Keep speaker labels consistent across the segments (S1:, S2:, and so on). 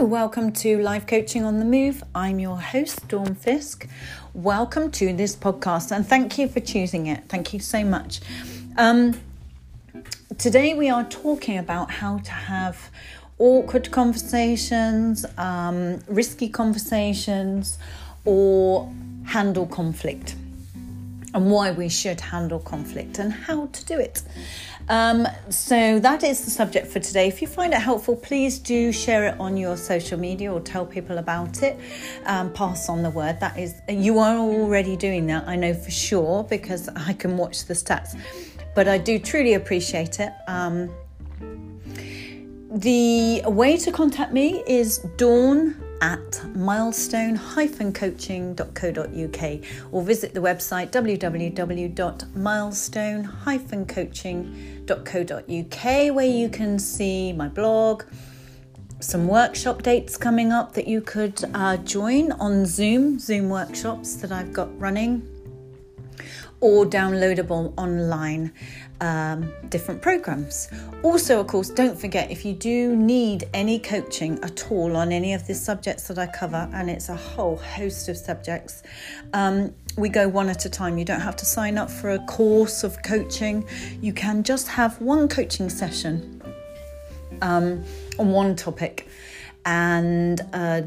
S1: Welcome to Life Coaching on the Move. I'm your host, Dawn Fisk. Welcome to this podcast and thank you for choosing it. Thank you so much. Um, today, we are talking about how to have awkward conversations, um, risky conversations, or handle conflict, and why we should handle conflict and how to do it. Um, so that is the subject for today. If you find it helpful, please do share it on your social media or tell people about it. Um, pass on the word. That is, you are already doing that. I know for sure because I can watch the stats. But I do truly appreciate it. Um, the way to contact me is Dawn at milestone-coaching.co.uk or visit the website www.milestone-coaching.co.uk where you can see my blog, some workshop dates coming up that you could uh, join on Zoom, Zoom workshops that I've got running, or downloadable online um, different programs. Also, of course, don't forget if you do need any coaching at all on any of the subjects that I cover, and it's a whole host of subjects, um, we go one at a time. You don't have to sign up for a course of coaching, you can just have one coaching session um, on one topic and uh,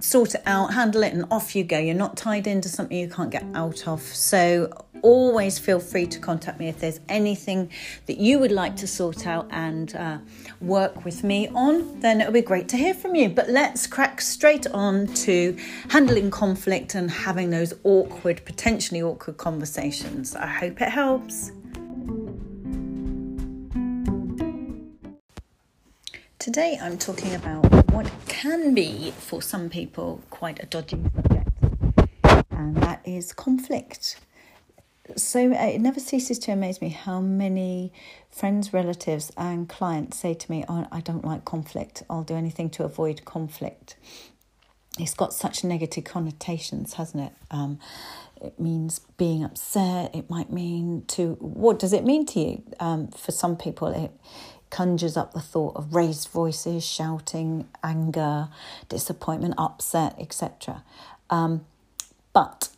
S1: sort it out, handle it, and off you go. You're not tied into something you can't get out of. So, always feel free to contact me if there's anything that you would like to sort out and uh, work with me on, then it'll be great to hear from you. But let's crack straight on to handling conflict and having those awkward, potentially awkward conversations. I hope it helps. Today I'm talking about what can be, for some people, quite a dodgy subject, and that is conflict so uh, it never ceases to amaze me how many friends, relatives, and clients say to me, oh, I don't like conflict. I'll do anything to avoid conflict. It's got such negative connotations, hasn't it? Um, it means being upset. It might mean to. What does it mean to you? Um, for some people, it conjures up the thought of raised voices, shouting, anger, disappointment, upset, etc. Um, but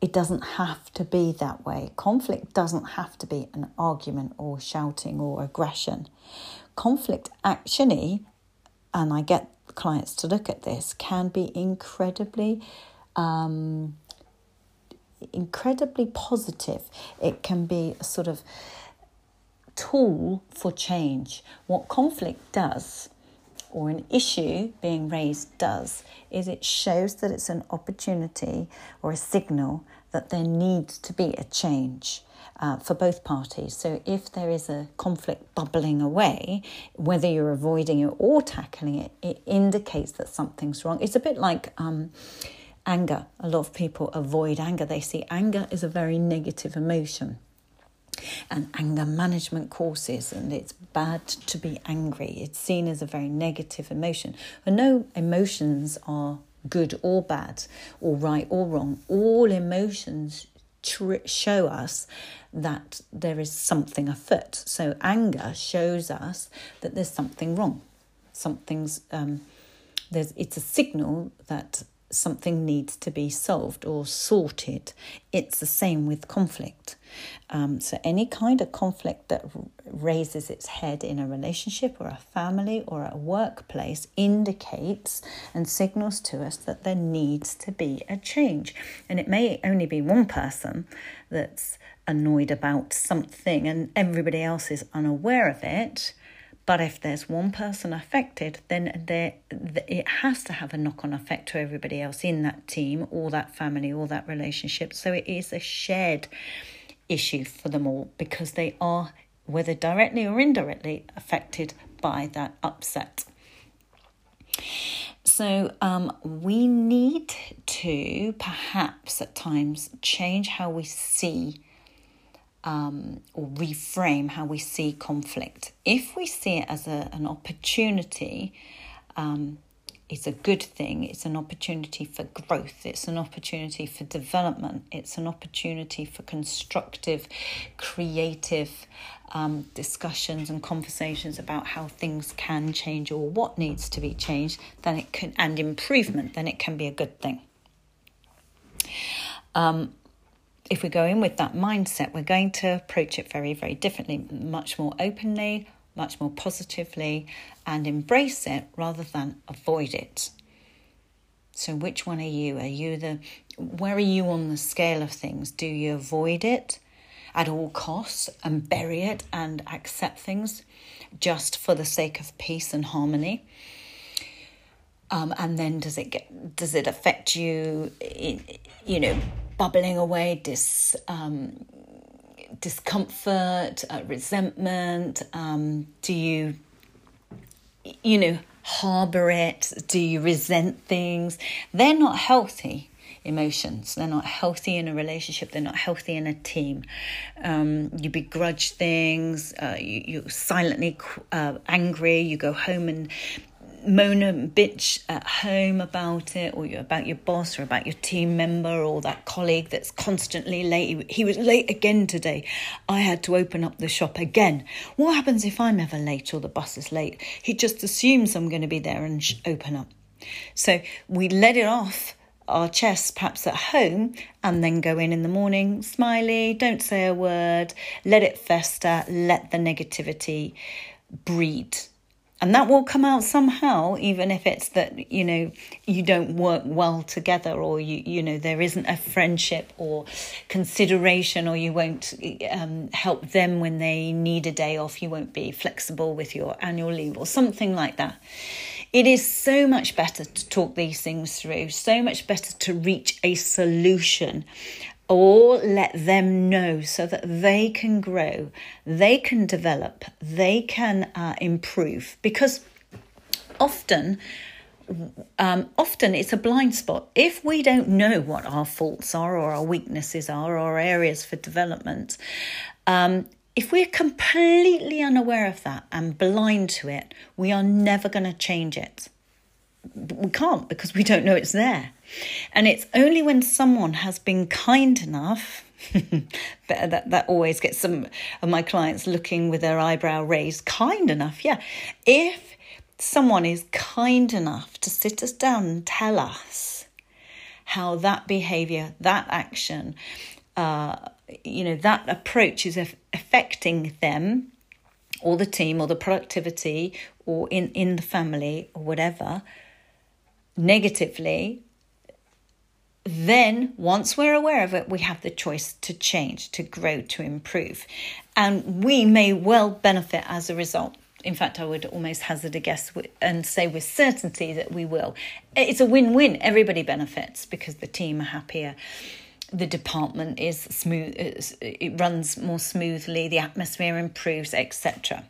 S1: it doesn't have to be that way. Conflict doesn't have to be an argument or shouting or aggression. Conflict actually, and I get clients to look at this, can be incredibly. Um, incredibly positive. It can be a sort of tool for change. What conflict does or an issue being raised does is it shows that it's an opportunity or a signal that there needs to be a change. Uh, for both parties. So, if there is a conflict bubbling away, whether you're avoiding it or tackling it, it indicates that something's wrong. It's a bit like um, anger. A lot of people avoid anger, they see anger is a very negative emotion and anger management courses, and it's bad to be angry. It's seen as a very negative emotion. And no emotions are good or bad, or right or wrong. All emotions tr- show us that there is something afoot. So anger shows us that there's something wrong. Something's um, there's it's a signal that something needs to be solved or sorted. It's the same with conflict. Um, so, any kind of conflict that raises its head in a relationship or a family or a workplace indicates and signals to us that there needs to be a change. And it may only be one person that's annoyed about something and everybody else is unaware of it but if there's one person affected, then there, it has to have a knock on effect to everybody else in that team or that family or that relationship. So it is a shared issue for them all because they are, whether directly or indirectly, affected by that upset. So, um, we need to perhaps at times change how we see um, or reframe how we see conflict. If we see it as a, an opportunity, um, it's a good thing. It's an opportunity for growth. It's an opportunity for development. It's an opportunity for constructive, creative um, discussions and conversations about how things can change or what needs to be changed. Then it can and improvement. Then it can be a good thing. Um, if we go in with that mindset, we're going to approach it very, very differently, much more openly, much more positively and embrace it rather than avoid it. So, which one are you? Are you the where are you on the scale of things? Do you avoid it at all costs and bury it and accept things just for the sake of peace and harmony? Um, and then does it get does it affect you? In, you know, bubbling away, dis um, discomfort, uh, resentment? Um, do you, you know, harbor it? Do you resent things? They're not healthy emotions. They're not healthy in a relationship. They're not healthy in a team. Um, you begrudge things. Uh, you, you're silently uh, angry. You go home and moan and bitch at home about it, or you're about your boss, or about your team member, or that colleague that's constantly late. He was late again today. I had to open up the shop again. What happens if I'm ever late or the bus is late? He just assumes I'm going to be there and sh- open up. So we let it off our chest, perhaps at home, and then go in in the morning, smiley, don't say a word, let it fester, let the negativity breed and that will come out somehow even if it's that you know you don't work well together or you you know there isn't a friendship or consideration or you won't um, help them when they need a day off. You won't be flexible with your annual leave or something like that. It is so much better to talk these things through so much better to reach a solution or let them know so that they can grow, they can develop, they can uh, improve. Because often, um, often it's a blind spot. If we don't know what our faults are, or our weaknesses are, or areas for development, um, if we're completely unaware of that and blind to it, we are never going to change it we can't because we don't know it's there. And it's only when someone has been kind enough. that that always gets some of my clients looking with their eyebrow raised. Kind enough, yeah. If someone is kind enough to sit us down and tell us how that behavior, that action, uh, you know, that approach is affecting them or the team or the productivity or in, in the family or whatever, negatively, then once we're aware of it, we have the choice to change, to grow, to improve. And we may well benefit as a result. In fact, I would almost hazard a guess and say with certainty that we will. It's a win win. Everybody benefits because the team are happier the department is smooth it runs more smoothly the atmosphere improves etc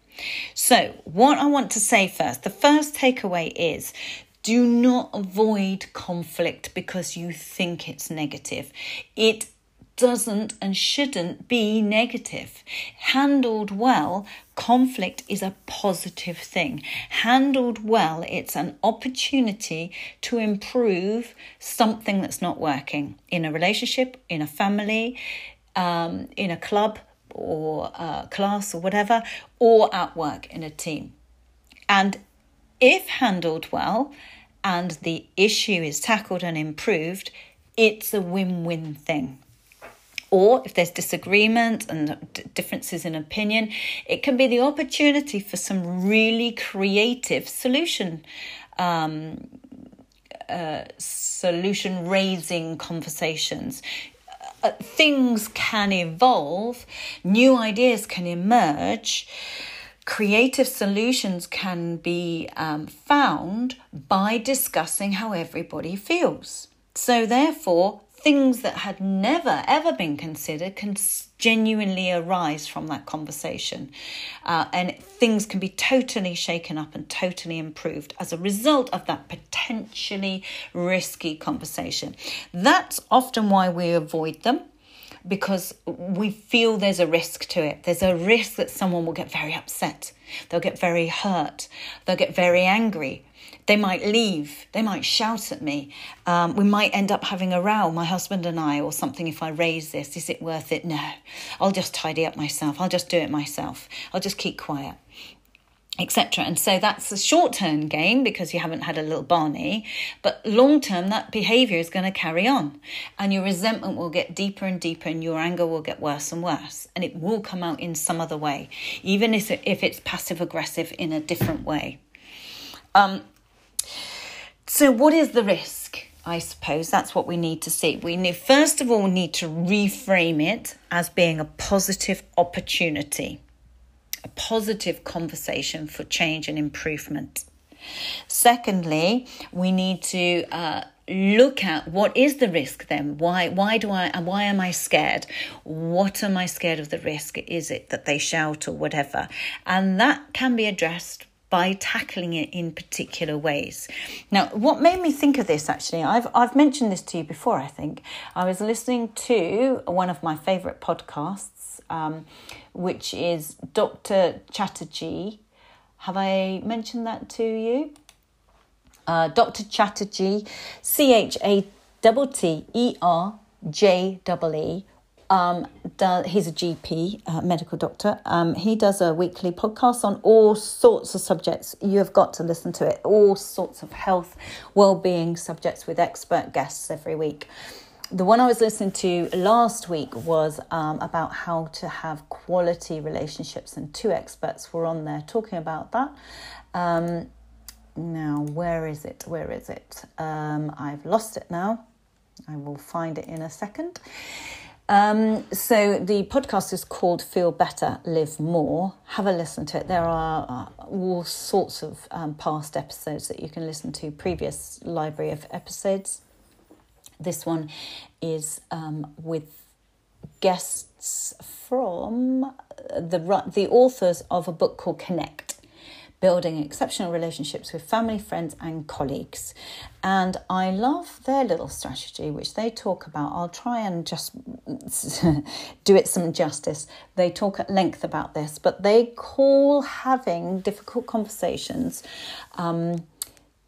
S1: so what i want to say first the first takeaway is do not avoid conflict because you think it's negative. It doesn't and shouldn't be negative. Handled well, conflict is a positive thing. Handled well, it's an opportunity to improve something that's not working in a relationship, in a family, um, in a club or a class or whatever, or at work in a team. And if handled well, and the issue is tackled and improved, it's a win win thing. Or if there's disagreement and differences in opinion, it can be the opportunity for some really creative solution. Um, uh, solution raising conversations. Uh, things can evolve, new ideas can emerge creative solutions can be um, found by discussing how everybody feels. So, therefore, things that had never ever been considered can genuinely arise from that conversation. Uh, and things can be totally shaken up and totally improved as a result of that potentially risky conversation. That's often why we avoid them because we feel there's a risk to it. There's a risk that someone will get very upset, they'll get very hurt, they'll get very angry. they might leave. They might shout at me. Um, we might end up having a row, my husband and I, or something. If I raise this, is it worth it? No. I'll just tidy up myself. I'll just do it myself. I'll just keep quiet etc. And so that's a short term gain because you haven't had a little Barney, but long term, that behavior is going to carry on, and your resentment will get deeper and deeper, and your anger will get worse and worse, and it will come out in some other way, even if, if it's passive aggressive in a different way. Um, so, what is the risk? I suppose that's what we need to see. We need, first of all, need to reframe it as being a positive opportunity, a positive conversation for change and improvement. Secondly, we need to uh, look at what is the risk then why why do i why am i scared what am i scared of the risk is it that they shout or whatever and that can be addressed by tackling it in particular ways. Now, what made me think of this actually, I've, I've mentioned this to you before, I think. I was listening to one of my favourite podcasts, um, which is Dr. Chatterjee. Have I mentioned that to you? Uh, Dr. Chatterjee, C H A T T E R J E um, he's a GP, uh, medical doctor. Um, he does a weekly podcast on all sorts of subjects. You have got to listen to it. All sorts of health, well-being subjects with expert guests every week. The one I was listening to last week was um, about how to have quality relationships, and two experts were on there talking about that. Um, now, where is it? Where is it? Um, I've lost it now. I will find it in a second. Um, so the podcast is called Feel Better, Live More. Have a listen to it. There are uh, all sorts of um, past episodes that you can listen to, previous library of episodes. This one is um, with guests from the the authors of a book called Connect building exceptional relationships with family, friends, and colleagues. And I love their little strategy, which they talk about. I'll try and just do it some justice. They talk at length about this, but they call having difficult conversations. Um,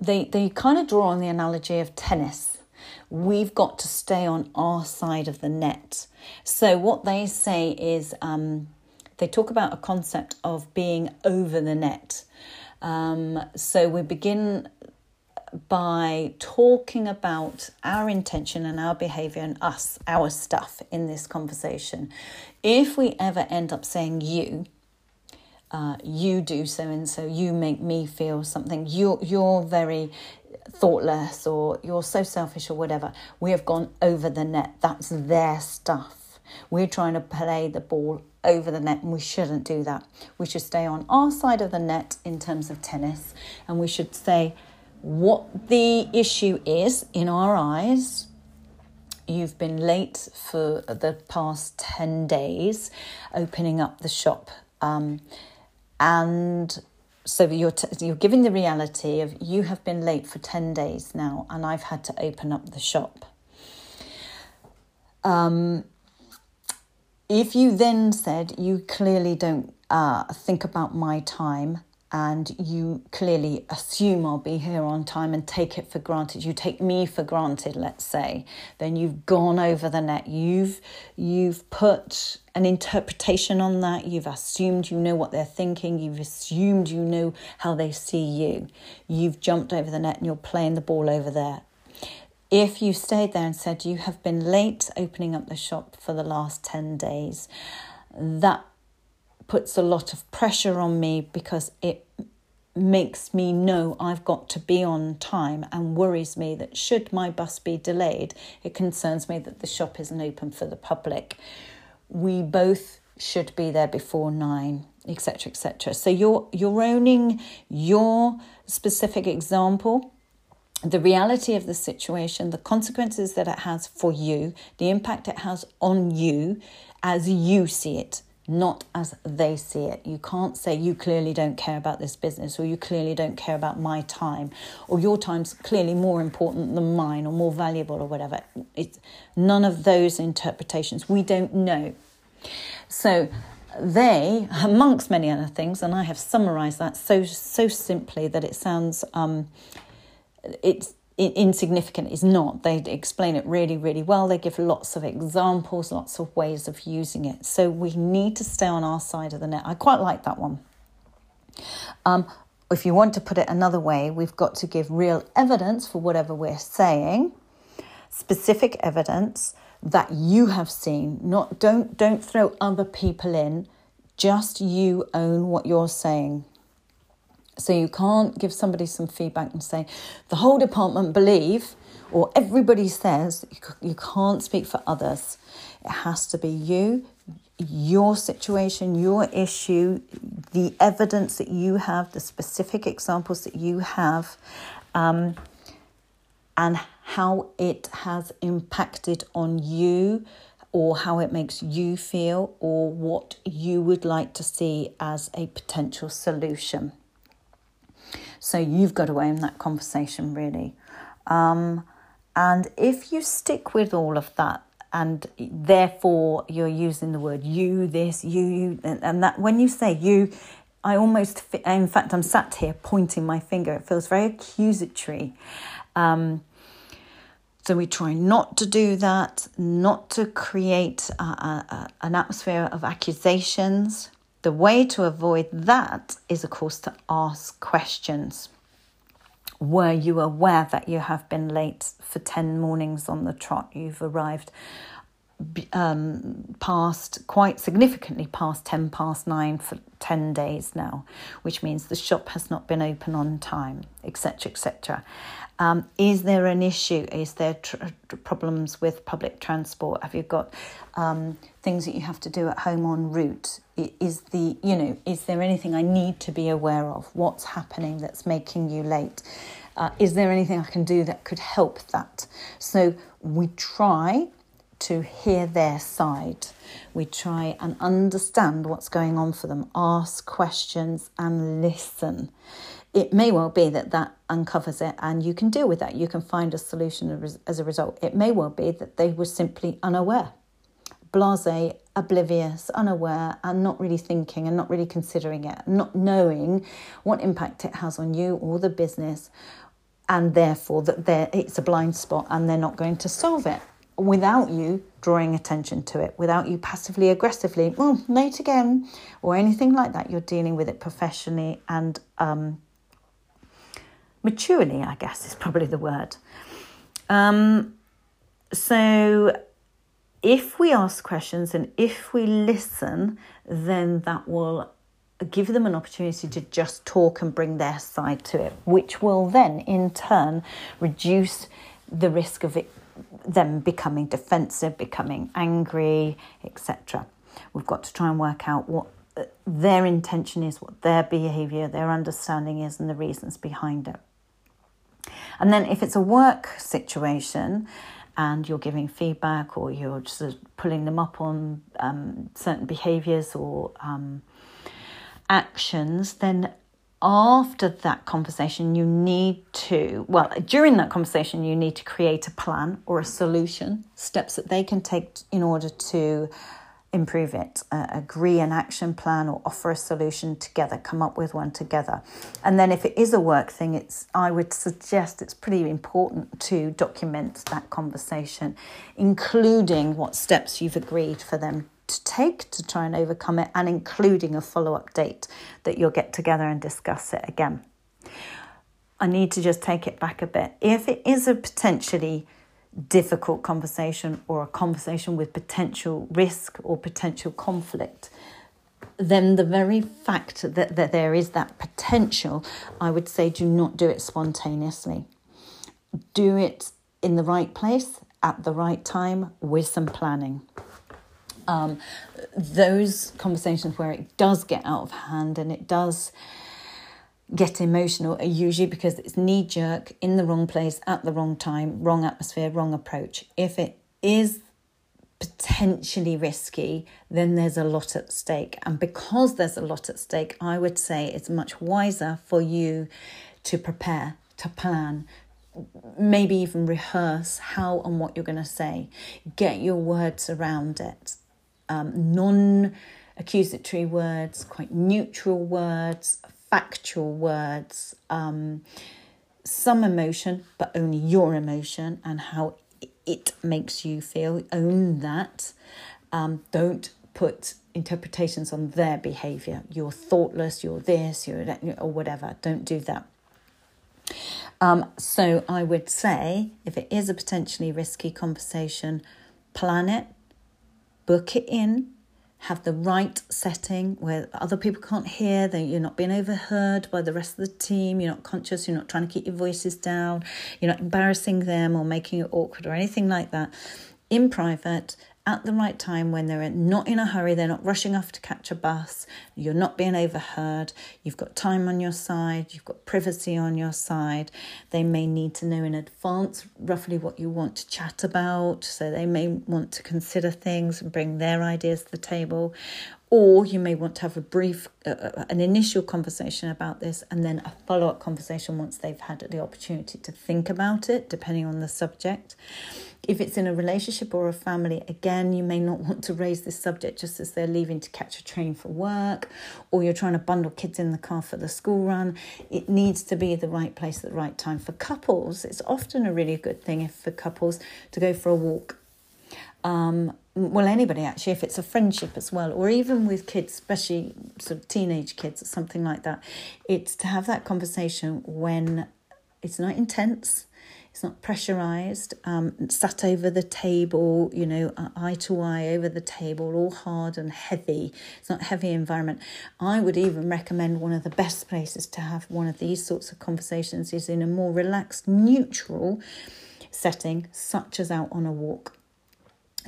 S1: they they kind of draw on the analogy of tennis. We've got to stay on our side of the net. So what they say is. Um, they talk about a concept of being over the net. Um, so we begin by talking about our intention and our behavior and us, our stuff in this conversation. If we ever end up saying you, uh, you do so and so, you make me feel something, you're, you're very thoughtless or you're so selfish or whatever, we have gone over the net. That's their stuff. We're trying to play the ball over the net, and we shouldn't do that. We should stay on our side of the net in terms of tennis, and we should say what the issue is in our eyes. You've been late for the past 10 days opening up the shop. Um, and so you're, t- you're giving the reality of you have been late for 10 days now, and I've had to open up the shop. Um, if you then said you clearly don't uh, think about my time and you clearly assume I'll be here on time and take it for granted. You take me for granted, let's say. Then you've gone over the net. You've you've put an interpretation on that. You've assumed you know what they're thinking. You've assumed you know how they see you. You've jumped over the net and you're playing the ball over there. If you stayed there and said you have been late opening up the shop for the last 10 days, that puts a lot of pressure on me because it makes me know I've got to be on time and worries me that should my bus be delayed, it concerns me that the shop isn't open for the public. We both should be there before nine, etc., etc. So you're you're owning your specific example the reality of the situation, the consequences that it has for you, the impact it has on you as you see it, not as they see it. You can't say you clearly don't care about this business or you clearly don't care about my time or your time's clearly more important than mine or more valuable or whatever. It's none of those interpretations. We don't know. So they, amongst many other things, and I have summarized that so so simply that it sounds um, it's insignificant is not. They explain it really, really well. They give lots of examples, lots of ways of using it. So we need to stay on our side of the net. I quite like that one. Um, if you want to put it another way, we've got to give real evidence for whatever we're saying, specific evidence that you have seen. Not don't don't throw other people in. Just you own what you're saying. So you can't give somebody some feedback and say, the whole department believe, or everybody says, you can't speak for others. It has to be you, your situation, your issue, the evidence that you have, the specific examples that you have, um, and how it has impacted on you or how it makes you feel or what you would like to see as a potential solution. So you've got to own that conversation really. Um, and if you stick with all of that, and therefore you're using the word you, this, you, you, and that when you say you, I almost, in fact, I'm sat here pointing my finger. It feels very accusatory. Um, so we try not to do that, not to create a, a, an atmosphere of accusations. The way to avoid that is, of course, to ask questions. Were you aware that you have been late for 10 mornings on the trot? You've arrived um, past, quite significantly past 10 past 9 for 10 days now, which means the shop has not been open on time, etc. etc. Um, is there an issue? Is there tr- problems with public transport? Have you got um, things that you have to do at home en route? Is the you know is there anything I need to be aware of? What's happening that's making you late? Uh, is there anything I can do that could help that? So we try to hear their side. We try and understand what's going on for them, ask questions and listen it may well be that that uncovers it and you can deal with that. You can find a solution as a result. It may well be that they were simply unaware, blase, oblivious, unaware, and not really thinking and not really considering it, not knowing what impact it has on you or the business, and therefore that it's a blind spot and they're not going to solve it without you drawing attention to it, without you passively aggressively, oh, late again, or anything like that. You're dealing with it professionally and um, maturely, I guess is probably the word. Um, so, if we ask questions and if we listen, then that will give them an opportunity to just talk and bring their side to it, which will then in turn reduce the risk of it, them becoming defensive, becoming angry, etc. We've got to try and work out what uh, their intention is, what their behaviour, their understanding is, and the reasons behind it. And then if it's a work situation and you're giving feedback or you're just pulling them up on um, certain behaviors or um, actions, then after that conversation, you need to, well, during that conversation, you need to create a plan or a solution, steps that they can take in order to improve it, uh, agree an action plan or offer a solution together, come up with one together. And then if it is a work thing, it's I would suggest it's pretty important to document that conversation, including what steps you've agreed for them to take to try and overcome it and including a follow-up date that you'll get together and discuss it again. I need to just take it back a bit. If it is a potentially difficult conversation or a conversation with potential risk or potential conflict, then the very fact that, that there is that potential, I would say do not do it spontaneously. Do it in the right place at the right time with some planning. Um, those conversations where it does get out of hand and it does get emotional are usually because it's knee jerk in the wrong place at the wrong time, wrong atmosphere, wrong approach. If it is potentially risky, then there's a lot at stake. And because there's a lot at stake, I would say it's much wiser for you to prepare, to plan, maybe even rehearse how and what you're going to say. Get your words around it. Um, non accusatory words, quite neutral words, factual words. Um, some emotion, but only your emotion and how it makes you feel. Own that. Um, don't put interpretations on their behavior. You're thoughtless, you're this, you're that, or whatever. Don't do that. Um, so I would say if it is a potentially risky conversation, plan it, book it in, have the right setting where other people can't hear, that you're not being overheard by the rest of the team, you're not conscious, you're not trying to keep your voices down, you're not embarrassing them or making it awkward or anything like that. In private, at the right time when they're not in a hurry, they're not rushing off to catch a bus, you're not being overheard, you've got time on your side, you've got privacy on your side. They may need to know in advance roughly what you want to chat about, so they may want to consider things and bring their ideas to the table. Or you may want to have a brief, uh, uh an initial conversation about this and then a follow up conversation once they've had the opportunity to think about it, depending on the subject. If it's in a relationship or a family, again, you may not want to raise this subject just as they're leaving to catch a train for work or you're trying to bundle kids in the car for the school run. It needs to be the right place at the right time. For couples, it's often a really good thing if for couples to go for a walk. Um, well, anybody actually, if it's a friendship as well, or even with kids, especially sort of teenage kids or something like that, it's to have that conversation when it's not intense it's not pressurized, um, sat over the table, you know, eye to eye over the table, all hard and heavy. It's not heavy environment. I would even recommend one of the best places to have one of these sorts of conversations is in a more relaxed, neutral setting, such as out on a walk.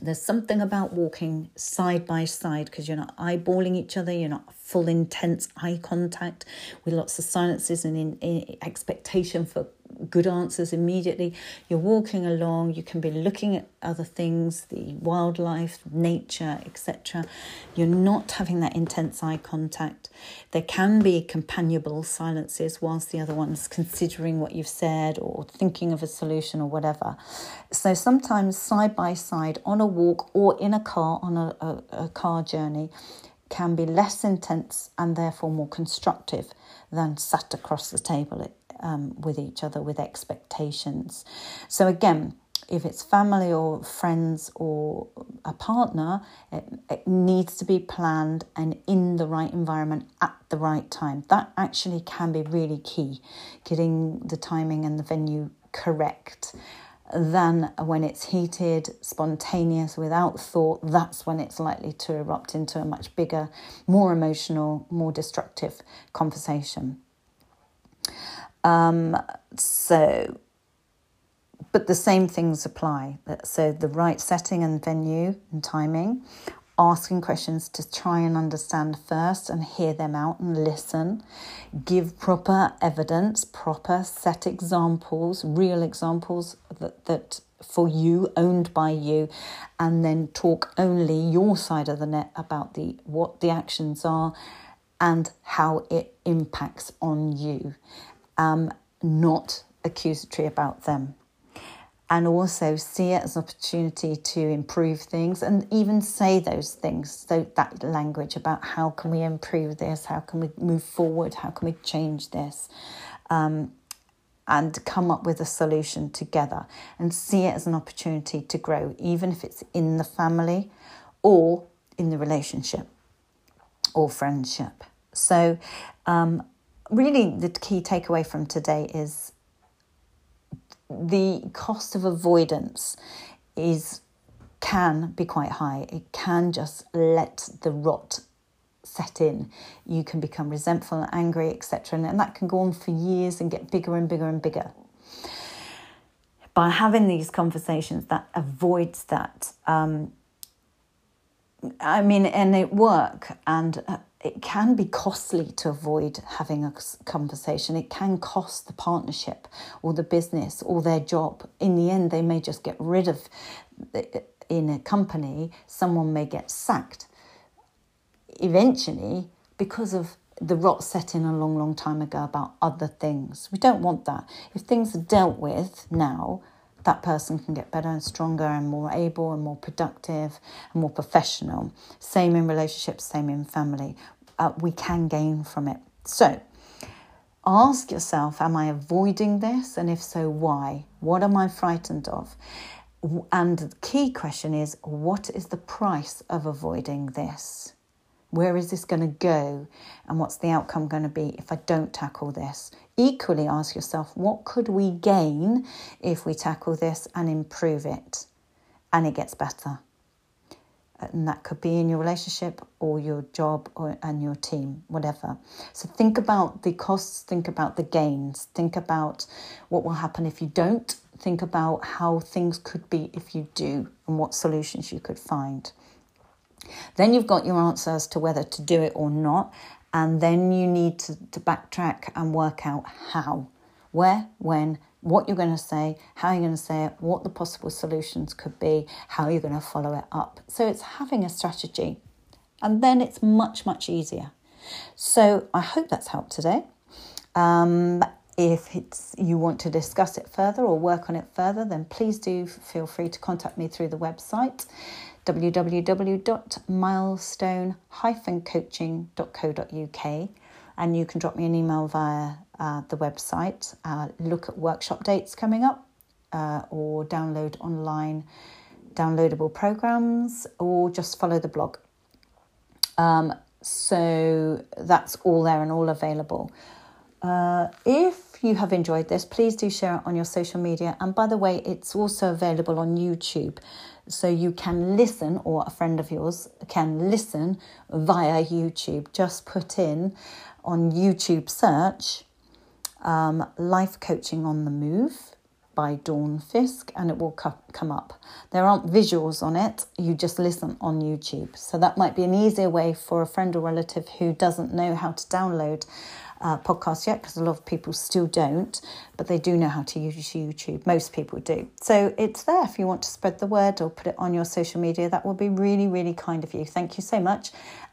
S1: There's something about walking side by side because you're not eyeballing each other, you're not full intense eye contact with lots of silences and in, in expectation for good answers immediately. You're walking along, you can be looking at other things, the wildlife, nature, etc. You're not having that intense eye contact. There can be companionable silences whilst the other one's considering what you've said or thinking of a solution or whatever. So sometimes side by side on a walk or in a car on a, a, a car journey can be less intense and therefore more constructive than sat across the table um, with each other with expectations. So, again, if it's family or friends or a partner, it, it, needs to be planned and in the right environment at the right time. That actually can be really key, getting the timing and the venue correct. Than when it's heated, spontaneous, without thought, that's when it's likely to erupt into a much bigger, more emotional, more destructive conversation. Um, so, but the same things apply. So, the right setting and venue and timing, asking questions to try and understand first and hear them out and listen, give proper evidence, proper set examples, real examples that, that for you, owned by you, and then talk only your side of the net about the what the actions are and how it impacts on you um, not accusatory about them. And also see it as an opportunity to improve things and even say those things, so that language about how can we improve this, how can we move forward, how can we change this, um, and come up with a solution together and see it as an opportunity to grow, even if it's in the family or in the relationship or friendship. So, um, really the key takeaway from today is the cost of avoidance is can be quite high. It can just let the rot set in. You can become resentful and angry, etc. And, and that can go on for years and get bigger and bigger and bigger. By having these conversations, that avoids that. Um, I mean, and it work and uh, it can be costly to avoid having a conversation. It can cost the partnership or the business or their job. In the end, they may just get rid of, in a company, someone may get sacked. Eventually, because of the rot set in a long, long time ago about other things. We don't want that. If things are dealt with now, that person can get better and stronger and more able and more productive and more professional. Same in relationships, same in family. Uh, we can gain from it. So, Ask yourself, am I avoiding this? And if so, why? What am I frightened of? And the key question is, what is the price of avoiding this? Where is this going to go? And what's the outcome going to be if I don't tackle this? Equally, ask yourself, what could we gain if we tackle this and improve it? And it gets better and that could be in your relationship or your job or and your team whatever so think about the costs think about the gains think about what will happen if you don't think about how things could be if you do and what solutions you could find then you've got your answer as to whether to do it or not and then you need to, to backtrack and work out how where when what you're going to say, how you're going to say it, what the possible solutions could be, how you're going to follow it up. So it's having a strategy. And then it's much, much easier. So I hope that's helped today. Um, if it's you want to discuss it further or work on it further, then please do feel free to contact me through the website www.milestone-coaching.co.uk and you can drop me an email via uh, the website, uh, look at workshop dates coming up, uh, or download online downloadable programs, or just follow the blog. Um, so that's all there and all available. Uh, if you have enjoyed this, please do share it on your social media. And by the way, it's also available on YouTube. So you can listen, or a friend of yours can listen via YouTube. Just put in on YouTube search um, Life Coaching on the Move by Dawn Fisk and it will come up. There aren't visuals on it, you just listen on YouTube. So that might be an easier way for a friend or relative who doesn't know how to download uh, yet, because a lot of people still don't, but they do know how to use YouTube. Most people do. So it's there if you want to spread the word or put it on your social media. That will be really, really kind of you. Thank you so much.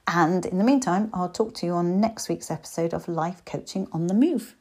S1: And in the meantime, I'll talk to you on next week's episode of Life Coaching on the Move.